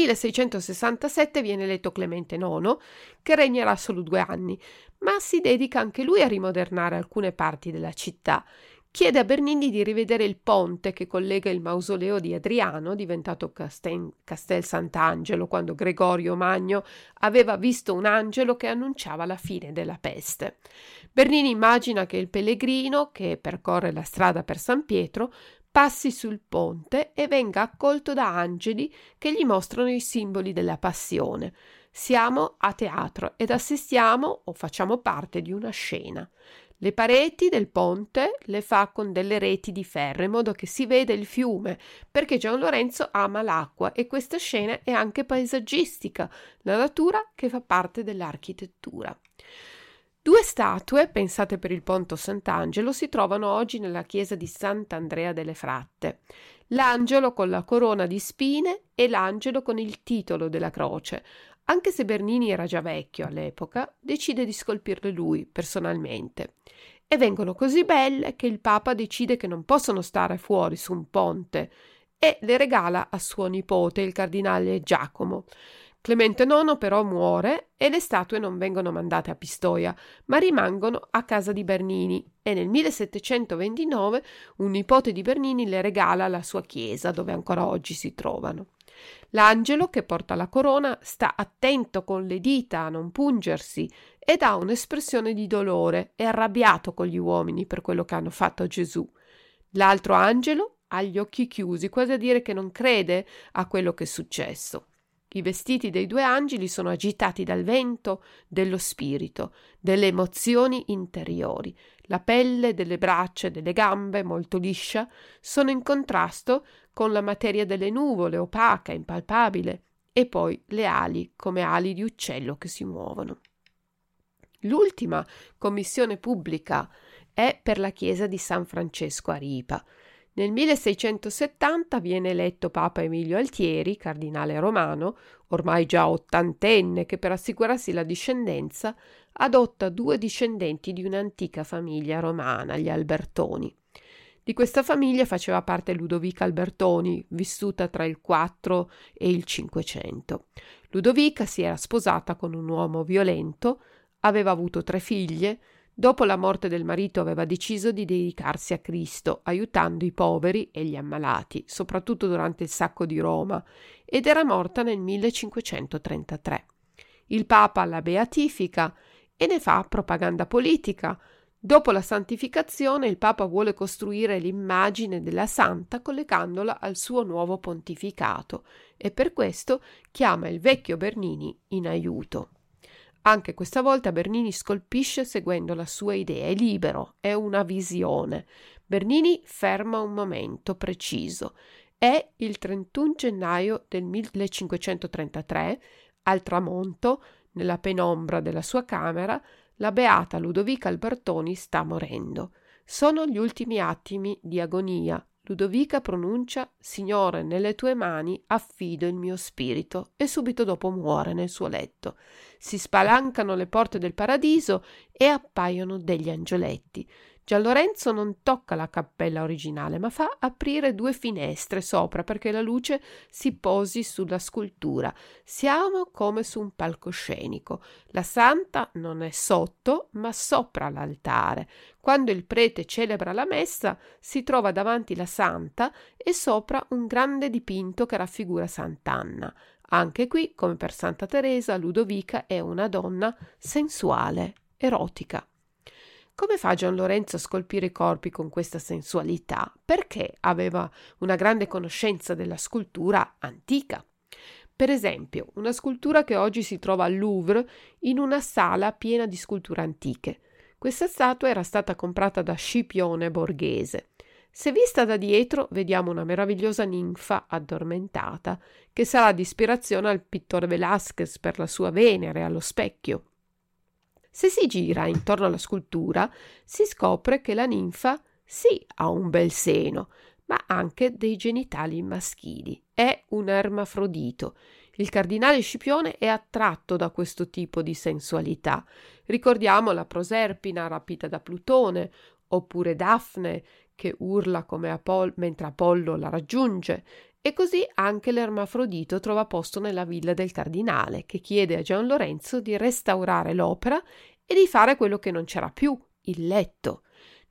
1667 viene eletto Clemente IX, che regnerà solo due anni, ma si dedica anche lui a rimodernare alcune parti della città. Chiede a Bernini di rivedere il ponte che collega il mausoleo di Adriano, diventato Castel, Castel Sant'Angelo, quando Gregorio Magno aveva visto un angelo che annunciava la fine della peste. Bernini immagina che il pellegrino, che percorre la strada per San Pietro, passi sul ponte e venga accolto da angeli che gli mostrano i simboli della passione. Siamo a teatro ed assistiamo o facciamo parte di una scena. Le pareti del ponte le fa con delle reti di ferro in modo che si veda il fiume, perché Gian Lorenzo ama l'acqua e questa scena è anche paesaggistica, la natura che fa parte dell'architettura. Due statue, pensate per il Ponto Sant'Angelo, si trovano oggi nella chiesa di Sant'Andrea delle Fratte. L'angelo con la corona di spine e l'angelo con il titolo della croce. Anche se Bernini era già vecchio all'epoca, decide di scolpirle lui personalmente. E vengono così belle che il Papa decide che non possono stare fuori su un ponte e le regala a suo nipote, il cardinale Giacomo. Clemente IX però muore e le statue non vengono mandate a Pistoia, ma rimangono a casa di Bernini e nel 1729 un nipote di Bernini le regala alla sua chiesa, dove ancora oggi si trovano. L'angelo che porta la corona sta attento con le dita a non pungersi ed ha un'espressione di dolore, è arrabbiato con gli uomini per quello che hanno fatto a Gesù. L'altro angelo ha gli occhi chiusi, quasi a dire che non crede a quello che è successo. I vestiti dei due angeli sono agitati dal vento dello spirito, delle emozioni interiori. La pelle delle braccia e delle gambe, molto liscia, sono in contrasto con la materia delle nuvole, opaca, impalpabile, e poi le ali come ali di uccello che si muovono. L'ultima commissione pubblica è per la chiesa di San Francesco a Ripa. Nel 1670 viene eletto Papa Emilio Altieri, cardinale romano, ormai già ottantenne, che per assicurarsi la discendenza adotta due discendenti di un'antica famiglia romana, gli Albertoni. Di questa famiglia faceva parte Ludovica Albertoni, vissuta tra il 4 e il 500. Ludovica si era sposata con un uomo violento, aveva avuto tre figlie, dopo la morte del marito aveva deciso di dedicarsi a Cristo, aiutando i poveri e gli ammalati, soprattutto durante il sacco di Roma, ed era morta nel 1533. Il Papa la beatifica e ne fa propaganda politica, Dopo la santificazione il Papa vuole costruire l'immagine della santa collegandola al suo nuovo pontificato e per questo chiama il vecchio Bernini in aiuto. Anche questa volta Bernini scolpisce seguendo la sua idea, è libero, è una visione. Bernini ferma un momento preciso. È il 31 gennaio del 1533, al tramonto, nella penombra della sua camera, la beata Ludovica Albertoni sta morendo. Sono gli ultimi attimi di agonia. Ludovica pronuncia Signore, nelle tue mani affido il mio spirito e subito dopo muore nel suo letto. Si spalancano le porte del paradiso e appaiono degli angioletti. Gianlorenzo non tocca la cappella originale, ma fa aprire due finestre sopra perché la luce si posi sulla scultura. Siamo come su un palcoscenico. La santa non è sotto, ma sopra l'altare. Quando il prete celebra la messa, si trova davanti la santa e sopra un grande dipinto che raffigura Sant'Anna. Anche qui, come per Santa Teresa, Ludovica è una donna sensuale, erotica. Come fa Gian Lorenzo a scolpire i corpi con questa sensualità? Perché aveva una grande conoscenza della scultura antica. Per esempio, una scultura che oggi si trova al Louvre in una sala piena di sculture antiche. Questa statua era stata comprata da Scipione Borghese. Se vista da dietro, vediamo una meravigliosa ninfa addormentata, che sarà di ispirazione al pittore Velázquez per la sua Venere allo specchio. Se si gira intorno alla scultura, si scopre che la ninfa sì ha un bel seno, ma anche dei genitali maschili. È un ermafrodito. Il cardinale Scipione è attratto da questo tipo di sensualità. Ricordiamo la Proserpina rapita da Plutone, oppure Daphne che urla come Apollo mentre Apollo la raggiunge, e così anche l'ermafrodito trova posto nella villa del cardinale, che chiede a Gian Lorenzo di restaurare l'opera e di fare quello che non c'era più, il letto.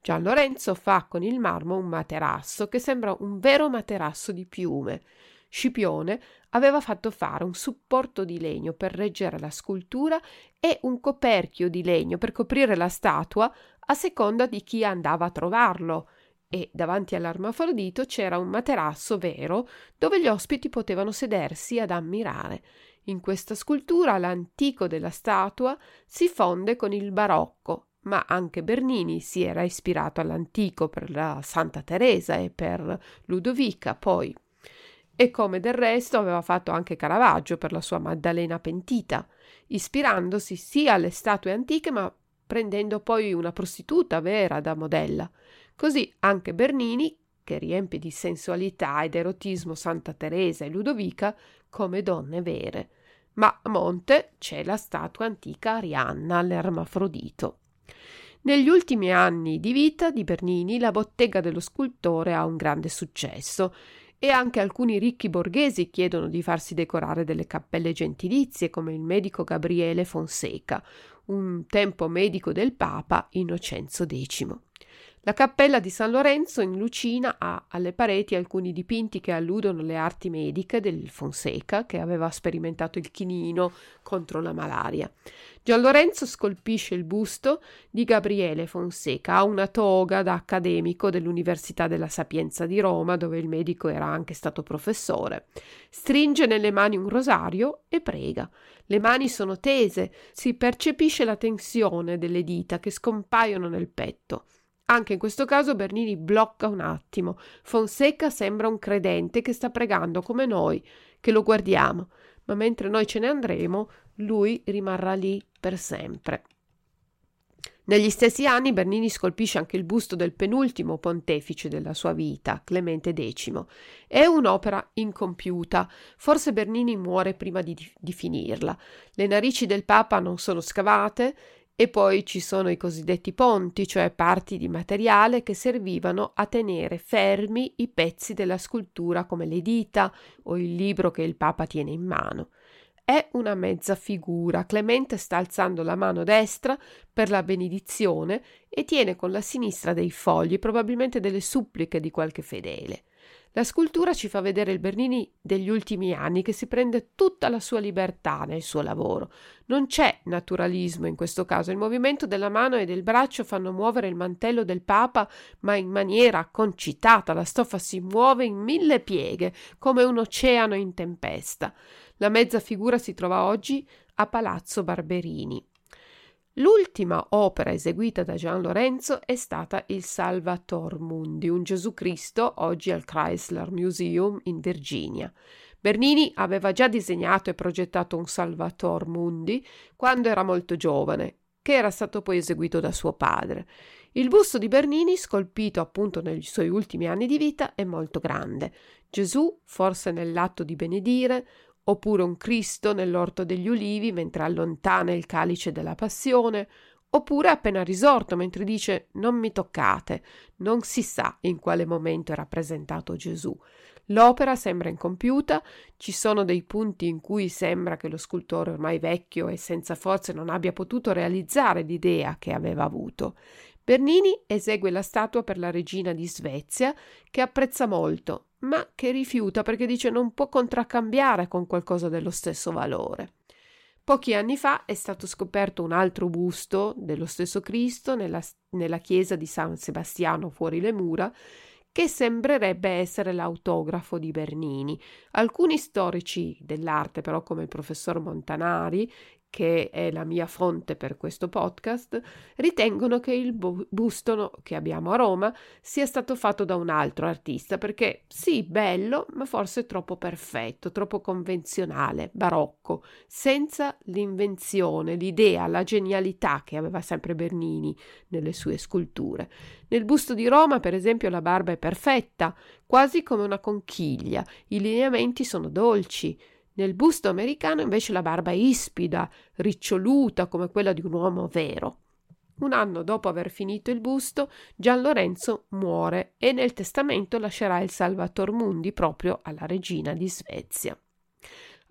Gian Lorenzo fa con il marmo un materasso che sembra un vero materasso di piume. Scipione aveva fatto fare un supporto di legno per reggere la scultura e un coperchio di legno per coprire la statua a seconda di chi andava a trovarlo e davanti all'armafrodito c'era un materasso vero dove gli ospiti potevano sedersi ad ammirare. In questa scultura l'antico della statua si fonde con il barocco, ma anche Bernini si era ispirato all'antico per la Santa Teresa e per Ludovica poi. E come del resto aveva fatto anche Caravaggio per la sua Maddalena pentita, ispirandosi sia alle statue antiche ma prendendo poi una prostituta vera da modella. Così anche Bernini, che riempie di sensualità ed erotismo Santa Teresa e Ludovica come donne vere. Ma a monte c'è la statua antica Arianna, l'ermafrodito. Negli ultimi anni di vita di Bernini la bottega dello scultore ha un grande successo e anche alcuni ricchi borghesi chiedono di farsi decorare delle cappelle gentilizie come il medico Gabriele Fonseca, un tempo medico del Papa Innocenzo X. La cappella di San Lorenzo in Lucina ha alle pareti alcuni dipinti che alludono alle arti mediche del Fonseca, che aveva sperimentato il chinino contro la malaria. Gian Lorenzo scolpisce il busto di Gabriele Fonseca, ha una toga da accademico dell'Università della Sapienza di Roma, dove il medico era anche stato professore. Stringe nelle mani un rosario e prega. Le mani sono tese, si percepisce la tensione delle dita che scompaiono nel petto. Anche in questo caso Bernini blocca un attimo. Fonseca sembra un credente che sta pregando come noi, che lo guardiamo, ma mentre noi ce ne andremo, lui rimarrà lì per sempre. Negli stessi anni Bernini scolpisce anche il busto del penultimo pontefice della sua vita, Clemente X. È un'opera incompiuta, forse Bernini muore prima di, di finirla. Le narici del Papa non sono scavate E poi ci sono i cosiddetti ponti, cioè parti di materiale che servivano a tenere fermi i pezzi della scultura come le dita o il libro che il Papa tiene in mano. È una mezza figura. Clemente sta alzando la mano destra per la benedizione e tiene con la sinistra dei fogli, probabilmente delle suppliche di qualche fedele. La scultura ci fa vedere il Bernini degli ultimi anni che si prende tutta la sua libertà nel suo lavoro. Non c'è naturalismo in questo caso, il movimento della mano e del braccio fanno muovere il mantello del Papa, ma in maniera concitata, la stoffa si muove in mille pieghe, come un oceano in tempesta. La mezza figura si trova oggi a Palazzo Barberini. L'ultima opera eseguita da Gian Lorenzo è stata il Salvator Mundi, un Gesù Cristo, oggi al Chrysler Museum in Virginia. Bernini aveva già disegnato e progettato un Salvator Mundi quando era molto giovane, che era stato poi eseguito da suo padre. Il busto di Bernini, scolpito appunto nei suoi ultimi anni di vita, è molto grande. Gesù, forse nell'atto di benedire, oppure un Cristo nell'orto degli ulivi mentre allontana il calice della passione, oppure appena risorto mentre dice non mi toccate, non si sa in quale momento è rappresentato Gesù. L'opera sembra incompiuta, ci sono dei punti in cui sembra che lo scultore ormai vecchio e senza forze non abbia potuto realizzare l'idea che aveva avuto. Bernini esegue la statua per la regina di Svezia, che apprezza molto, ma che rifiuta perché dice non può contraccambiare con qualcosa dello stesso valore. Pochi anni fa è stato scoperto un altro busto dello stesso Cristo nella, nella chiesa di San Sebastiano fuori le mura, che sembrerebbe essere l'autografo di Bernini. Alcuni storici dell'arte, però, come il professor Montanari, che è la mia fonte per questo podcast, ritengono che il busto che abbiamo a Roma sia stato fatto da un altro artista, perché sì, bello, ma forse troppo perfetto, troppo convenzionale, barocco, senza l'invenzione, l'idea, la genialità che aveva sempre Bernini nelle sue sculture. Nel busto di Roma, per esempio, la barba è perfetta, quasi come una conchiglia, i lineamenti sono dolci, nel busto americano invece la barba è ispida, riccioluta come quella di un uomo vero. Un anno dopo aver finito il busto, Gian Lorenzo muore e nel testamento lascerà il Salvator Mundi proprio alla regina di Svezia.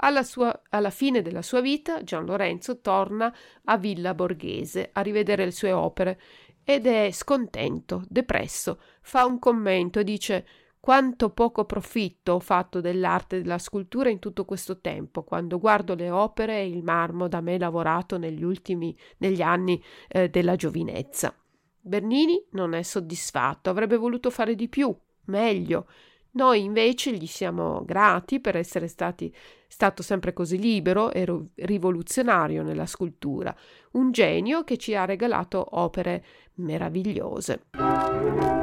Alla, sua, alla, fine della sua vita, Gian Lorenzo torna a Villa Borghese a rivedere le sue opere ed è scontento, depresso, fa un commento e dice quanto poco profitto ho fatto dell'arte della scultura in tutto questo tempo, quando guardo le opere e il marmo da me lavorato negli ultimi negli anni eh, della giovinezza. Bernini non è soddisfatto, avrebbe voluto fare di più, meglio. Noi invece gli siamo grati per essere stati, stato sempre così libero e rivoluzionario nella scultura, un genio che ci ha regalato opere meravigliose.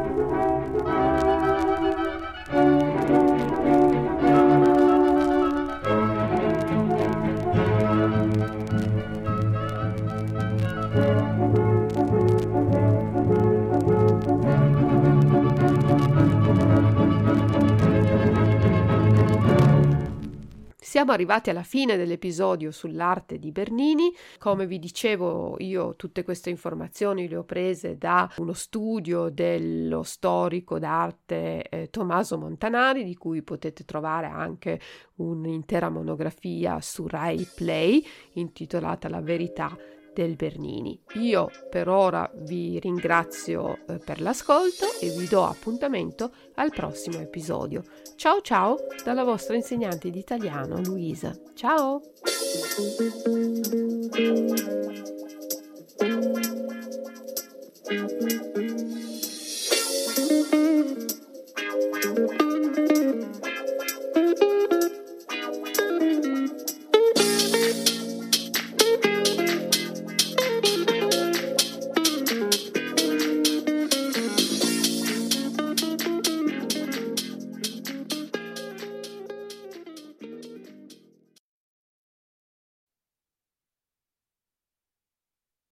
Siamo arrivati alla fine dell'episodio sull'arte di Bernini. Come vi dicevo, io tutte queste informazioni le ho prese da uno studio dello storico d'arte eh, Tommaso Montanari, di cui potete trovare anche un'intera monografia su Rai Play intitolata La verità del Bernini. Io per ora vi ringrazio eh, per l'ascolto e vi do appuntamento al prossimo episodio. Ciao ciao dalla vostra insegnante di italiano Luisa. Ciao!